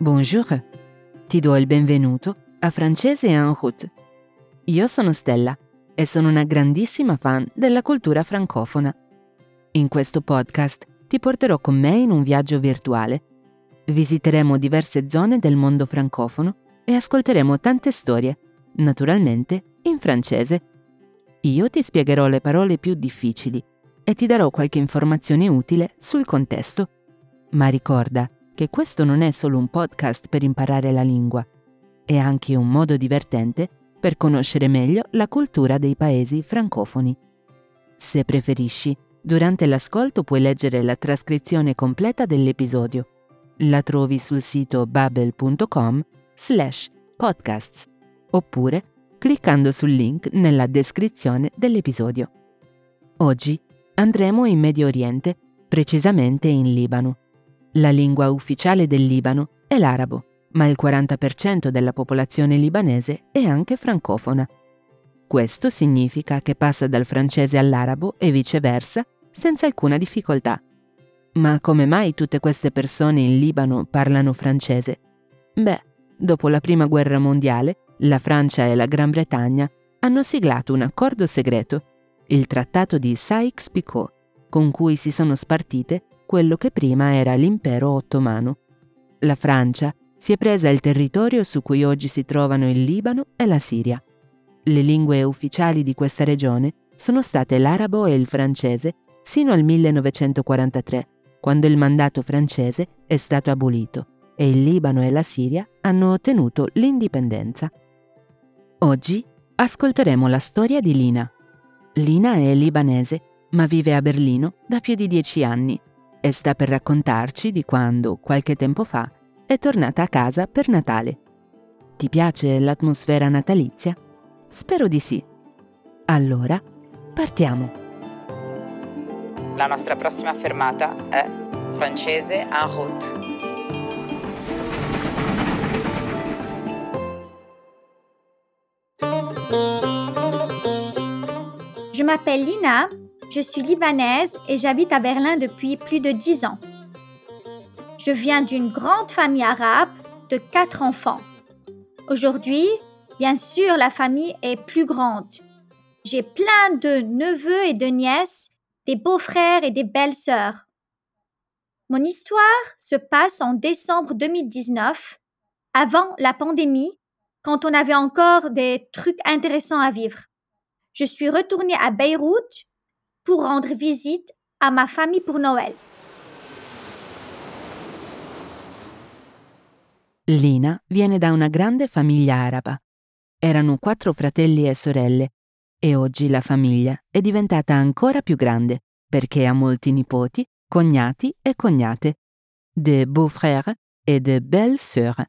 Bonjour, ti do il benvenuto a Francese en route. Io sono Stella e sono una grandissima fan della cultura francofona. In questo podcast ti porterò con me in un viaggio virtuale. Visiteremo diverse zone del mondo francofono e ascolteremo tante storie, naturalmente in francese. Io ti spiegherò le parole più difficili e ti darò qualche informazione utile sul contesto. Ma ricorda che questo non è solo un podcast per imparare la lingua, è anche un modo divertente per conoscere meglio la cultura dei paesi francofoni. Se preferisci, durante l'ascolto puoi leggere la trascrizione completa dell'episodio. La trovi sul sito babel.com slash podcasts oppure cliccando sul link nella descrizione dell'episodio. Oggi andremo in Medio Oriente, precisamente in Libano. La lingua ufficiale del Libano è l'arabo, ma il 40% della popolazione libanese è anche francofona. Questo significa che passa dal francese all'arabo e viceversa senza alcuna difficoltà. Ma come mai tutte queste persone in Libano parlano francese? Beh, dopo la Prima Guerra Mondiale, la Francia e la Gran Bretagna hanno siglato un accordo segreto, il Trattato di Sykes-Picot, con cui si sono spartite quello che prima era l'impero ottomano. La Francia si è presa il territorio su cui oggi si trovano il Libano e la Siria. Le lingue ufficiali di questa regione sono state l'arabo e il francese sino al 1943, quando il mandato francese è stato abolito e il Libano e la Siria hanno ottenuto l'indipendenza. Oggi ascolteremo la storia di Lina. Lina è libanese, ma vive a Berlino da più di dieci anni e sta per raccontarci di quando, qualche tempo fa, è tornata a casa per Natale. Ti piace l'atmosfera natalizia? Spero di sì. Allora, partiamo. La nostra prossima fermata è francese en route. Je m'appelle Lina Je suis libanaise et j'habite à Berlin depuis plus de dix ans. Je viens d'une grande famille arabe de quatre enfants. Aujourd'hui, bien sûr, la famille est plus grande. J'ai plein de neveux et de nièces, des beaux-frères et des belles-sœurs. Mon histoire se passe en décembre 2019, avant la pandémie, quand on avait encore des trucs intéressants à vivre. Je suis retournée à Beyrouth pour rendre visite à ma famille pour Noël. Lina viene da una grande famiglia araba. Erano quattro fratelli e sorelle e oggi la famiglia è diventata ancora più grande perché ha molti nipoti, cognati e cognate, de beaux-frères e de belles-sœurs.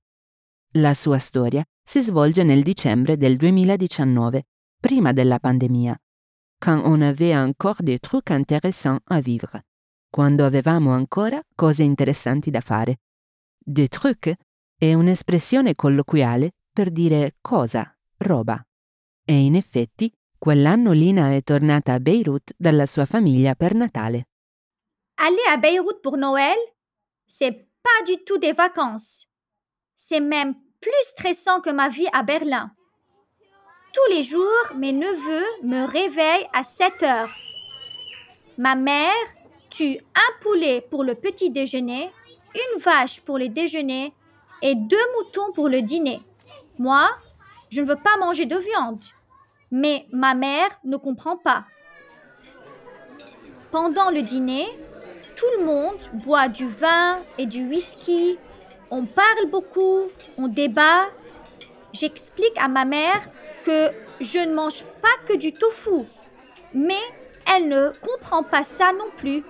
La sua storia si svolge nel dicembre del 2019, prima della pandemia quand on avait encore des trucs intéressants à vivre, quando avevamo ancora cose interessanti da fare. Des trucs è un'espressione colloquiale per dire cosa, roba. E in effetti, quell'anno Lina è tornata a Beirut dalla sua famiglia per Natale. Aller à Beyrouth pour Noël, c'est pas du tout des vacances. C'est même plus stressant que ma vie à Berlin. Tous les jours, mes neveux me réveillent à 7 heures. Ma mère tue un poulet pour le petit déjeuner, une vache pour le déjeuner et deux moutons pour le dîner. Moi, je ne veux pas manger de viande. Mais ma mère ne comprend pas. Pendant le dîner, tout le monde boit du vin et du whisky. On parle beaucoup, on débat. J'explique à ma mère que je ne mange pas que du tofu, mais elle ne comprend pas ça non plus.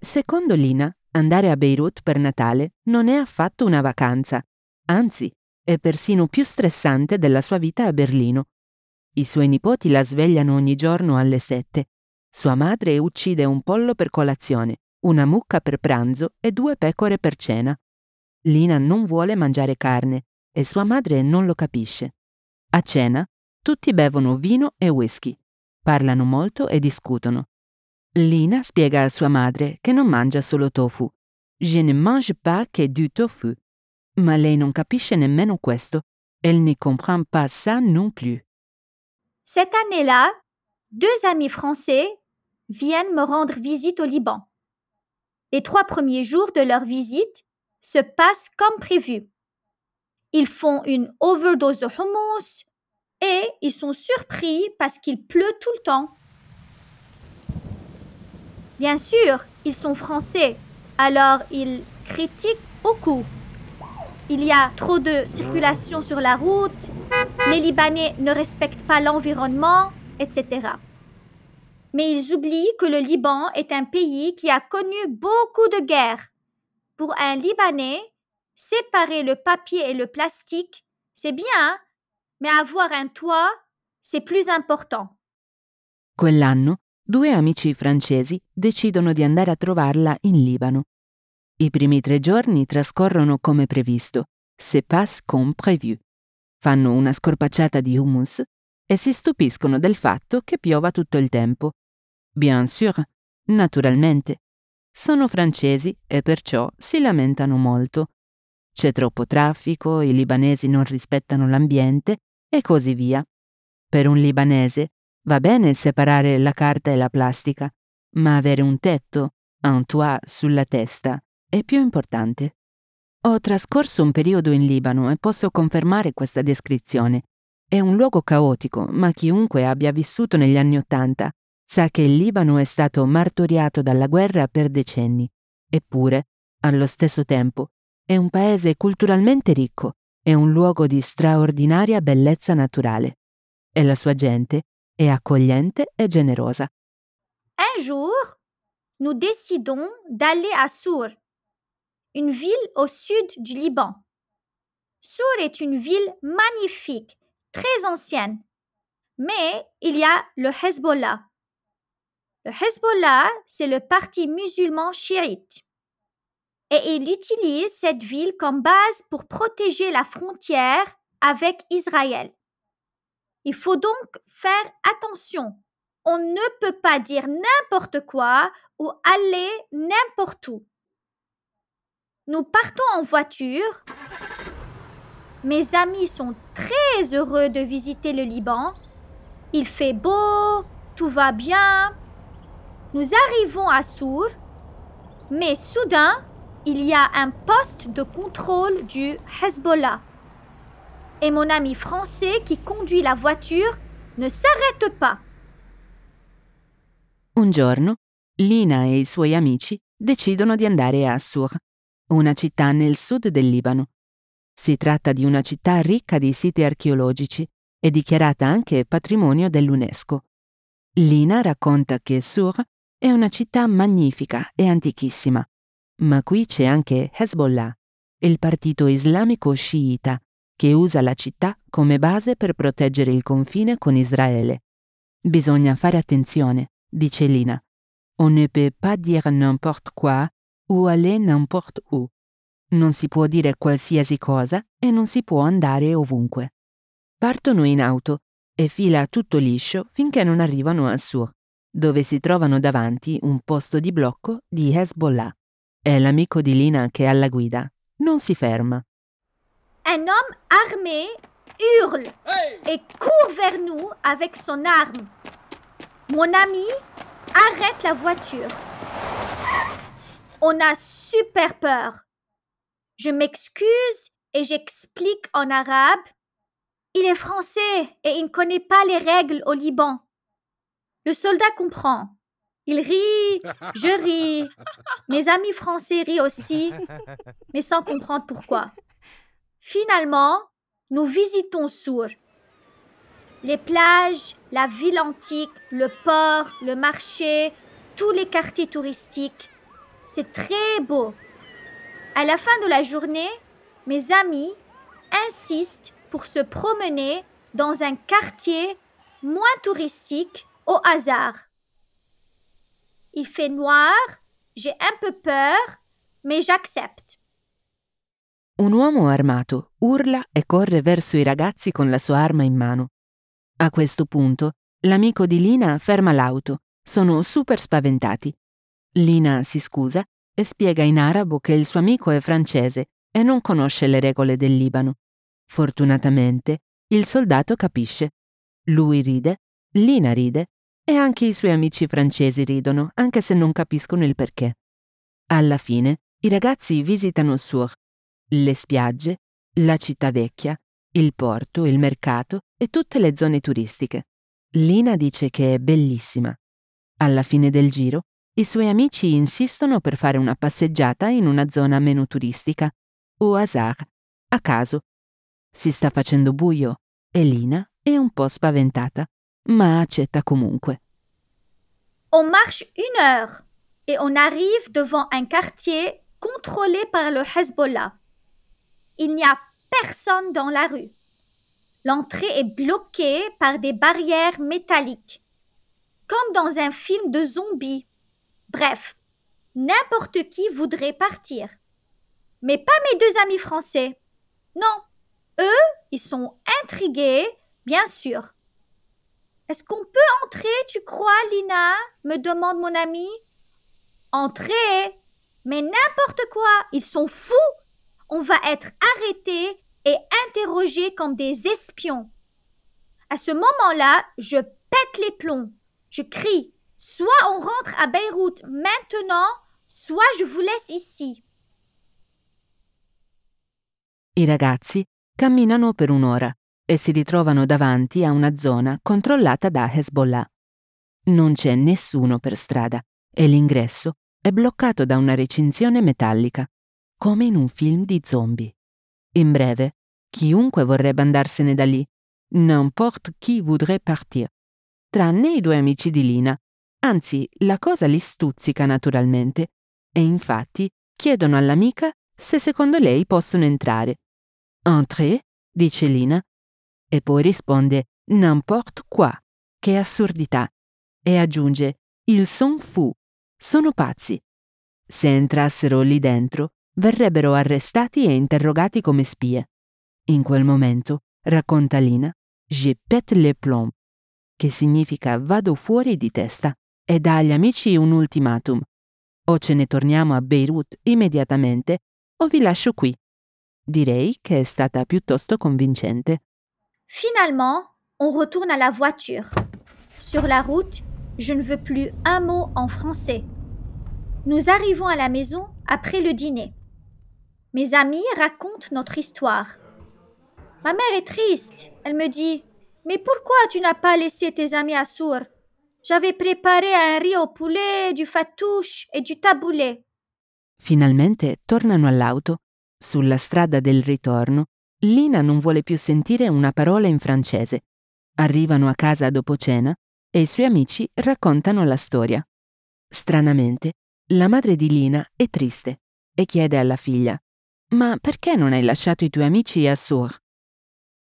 Secondo Lina, andare a Beirut per Natale non è affatto una vacanza, anzi è persino più stressante della sua vita a Berlino. I suoi nipoti la svegliano ogni giorno alle sette. Sua madre uccide un pollo per colazione, una mucca per pranzo e due pecore per cena. Lina non vuole mangiare carne e sua madre non lo capisce. A cena tutti bevono vino e whisky, parlano molto e discutono. Lina spiega a sua madre che non mangia solo tofu, Je ne mange pas que du tofu. Ma lei non capisce nemmeno questo. Elle ne comprend pas ça non plus. Cette année-là, deux amis français viennent me rendre visite au Liban. Les trois premiers jours de leur visite se passent comme prévu. Ils font une overdose de hummus et ils sont surpris parce qu'il pleut tout le temps. Bien sûr, ils sont français, alors ils critiquent beaucoup. Il y a trop de circulation sur la route, les Libanais ne respectent pas l'environnement, etc. Mais ils oublient que le Liban est un pays qui a connu beaucoup de guerres. Pour un Libanais, séparer le papier et le plastique, c'est bien, mais avoir un toit, c'est plus important. Quell'anno, due amici francesi decidono di andare a trovarla in Libano. I primi tre giorni trascorrono come previsto, se passe comme prévu. Fanno una scorpacciata di hummus e si stupiscono del fatto che piova tutto il tempo. Bien sûr, naturalmente. Sono francesi e perciò si lamentano molto. C'è troppo traffico, i libanesi non rispettano l'ambiente e così via. Per un libanese va bene separare la carta e la plastica, ma avere un tetto, un toit sulla testa, è più importante. Ho trascorso un periodo in Libano e posso confermare questa descrizione. È un luogo caotico, ma chiunque abbia vissuto negli anni Ottanta sa che il Libano è stato martoriato dalla guerra per decenni. Eppure, allo stesso tempo, è un paese culturalmente ricco e un luogo di straordinaria bellezza naturale. E la sua gente è accogliente e generosa. Un jour, nous décidons d'aller à Sour, une ville au sud du Liban. Sour est une ville magnifique, très ancienne. Mais il y a le Hezbollah. Le Hezbollah, c'est le parti musulman chiite. Et il utilise cette ville comme base pour protéger la frontière avec Israël. Il faut donc faire attention. On ne peut pas dire n'importe quoi ou aller n'importe où. Nous partons en voiture. Mes amis sont très heureux de visiter le Liban. Il fait beau, tout va bien. Nous arrivons à Sour, mais soudain, il y a un poste de contrôle du Hezbollah. Et mon ami français qui conduit la voiture ne s'arrête pas. Un giorno, Lina e i suoi amici decidono di andare a Sur, una città nel sud del Libano. Si tratta di una città ricca di siti archeologici e dichiarata anche patrimonio dell'UNESCO. Lina racconta che Sur è una città magnifica e antichissima, ma qui c'è anche Hezbollah, il partito islamico sciita, che usa la città come base per proteggere il confine con Israele. Bisogna fare attenzione, dice Lina. On ne peut pas dire n'importe quoi ou aller n'importe où. Non si può dire qualsiasi cosa e non si può andare ovunque. Partono in auto e fila tutto liscio finché non arrivano a Sur, dove si trovano davanti un posto di blocco di Hezbollah. È l'amico di Lina che è alla guida. Non si ferma. Un homme armé hurle et court vers nous avec son arme. Mon ami arrête la voiture. On a super peur. Je m'excuse et j'explique en arabe. Il est français et il ne connaît pas les règles au Liban. Le soldat comprend. Il rit, je ris. Mes amis français rient aussi, mais sans comprendre pourquoi. Finalement, nous visitons Sour. Les plages, la ville antique, le port, le marché, tous les quartiers touristiques. C'est très beau. À la fin de la journée, mes amis insistent pour se promener dans un quartier moins touristique au hasard. Il fait noir, j'ai un peu peur, mais j'accepte. Un uomo armato urla e corre verso i ragazzi con la sua arma in mano. A questo punto, l'amico di Lina ferma l'auto. Sono super spaventati. Lina si scusa e spiega in arabo che il suo amico è francese e non conosce le regole del Libano. Fortunatamente, il soldato capisce. Lui ride, Lina ride e anche i suoi amici francesi ridono, anche se non capiscono il perché. Alla fine, i ragazzi visitano Sur, le spiagge, la città vecchia, il porto, il mercato e tutte le zone turistiche. Lina dice che è bellissima. Alla fine del giro, i suoi amici insistono per fare una passeggiata in una zona meno turistica, o hasard, a caso. Si sta facendo buio e Lina è un po' spaventata, comunque. On marche une heure et on arrive devant un quartier contrôlé par le Hezbollah. Il n'y a personne dans la rue. L'entrée est bloquée par des barrières métalliques, comme dans un film de zombies. Bref, n'importe qui voudrait partir. Mais pas mes deux amis français. Non, eux, ils sont intrigués, bien sûr. Est-ce qu'on peut entrer, tu crois, Lina? me demande mon ami. Entrer Mais n'importe quoi, ils sont fous. On va être arrêtés et interrogés comme des espions. À ce moment-là, je pète les plombs. Je crie Soit on rentre à Beyrouth maintenant, soit je vous laisse ici. I ragazzi camminano per un'ora e si ritrovano davanti a una zona controllata da Hezbollah. Non c'è nessuno per strada e l'ingresso è bloccato da una recinzione metallica, come in un film di zombie. In breve, chiunque vorrebbe andarsene da lì, n'importe qui voudrait partir, tranne i due amici di Lina. Anzi, la cosa li stuzzica naturalmente e infatti chiedono all'amica se secondo lei possono entrare. Entrez, dice Lina, e poi risponde n'importe quoi, che assurdità, e aggiunge ils sont fous, sono pazzi. Se entrassero lì dentro, verrebbero arrestati e interrogati come spie. In quel momento, racconta Lina, je pète les plombs, che significa vado fuori di testa, e dà agli amici un ultimatum. O ce ne torniamo a Beirut immediatamente, o vi lascio qui. Direi che è stata piuttosto convincente. Finalement, on retourne à la voiture. Sur la route, je ne veux plus un mot en français. Nous arrivons à la maison après le dîner. Mes amis racontent notre histoire. Ma mère est triste. Elle me dit Mais pourquoi tu n'as pas laissé tes amis à Sour J'avais préparé un riz au poulet, du fatouche et du taboulé. Finalmente tornano all'auto. Sulla strada del ritorno, Lina non vuole più sentire una parola in francese. Arrivano a casa dopo cena e i suoi amici raccontano la storia. Stranamente, la madre di Lina è triste e chiede alla figlia: Ma perché non hai lasciato i tuoi amici a Sour?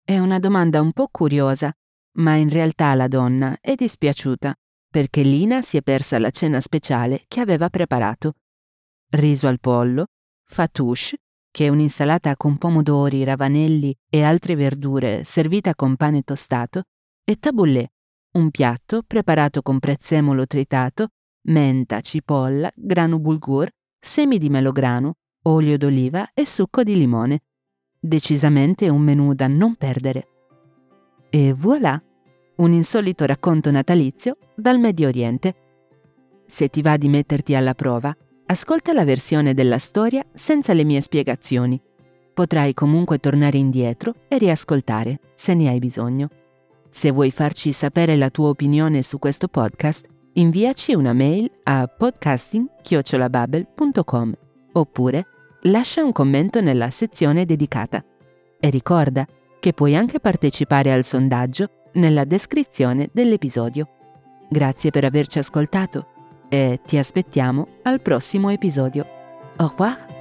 È una domanda un po' curiosa, ma in realtà la donna è dispiaciuta perché Lina si è persa la cena speciale che aveva preparato. Riso al pollo, fatouche, che un'insalata con pomodori, ravanelli e altre verdure servita con pane tostato, e taboulé, un piatto preparato con prezzemolo tritato, menta, cipolla, grano bulgur, semi di melograno, olio d'oliva e succo di limone. Decisamente un menù da non perdere. E voilà! Un insolito racconto natalizio dal Medio Oriente. Se ti va di metterti alla prova, ascolta la versione della storia senza le mie spiegazioni. Potrai comunque tornare indietro e riascoltare se ne hai bisogno. Se vuoi farci sapere la tua opinione su questo podcast, inviaci una mail a podcasting-babel.com oppure lascia un commento nella sezione dedicata. E ricorda che puoi anche partecipare al sondaggio nella descrizione dell'episodio. Grazie per averci ascoltato e ti aspettiamo al prossimo episodio. Au revoir!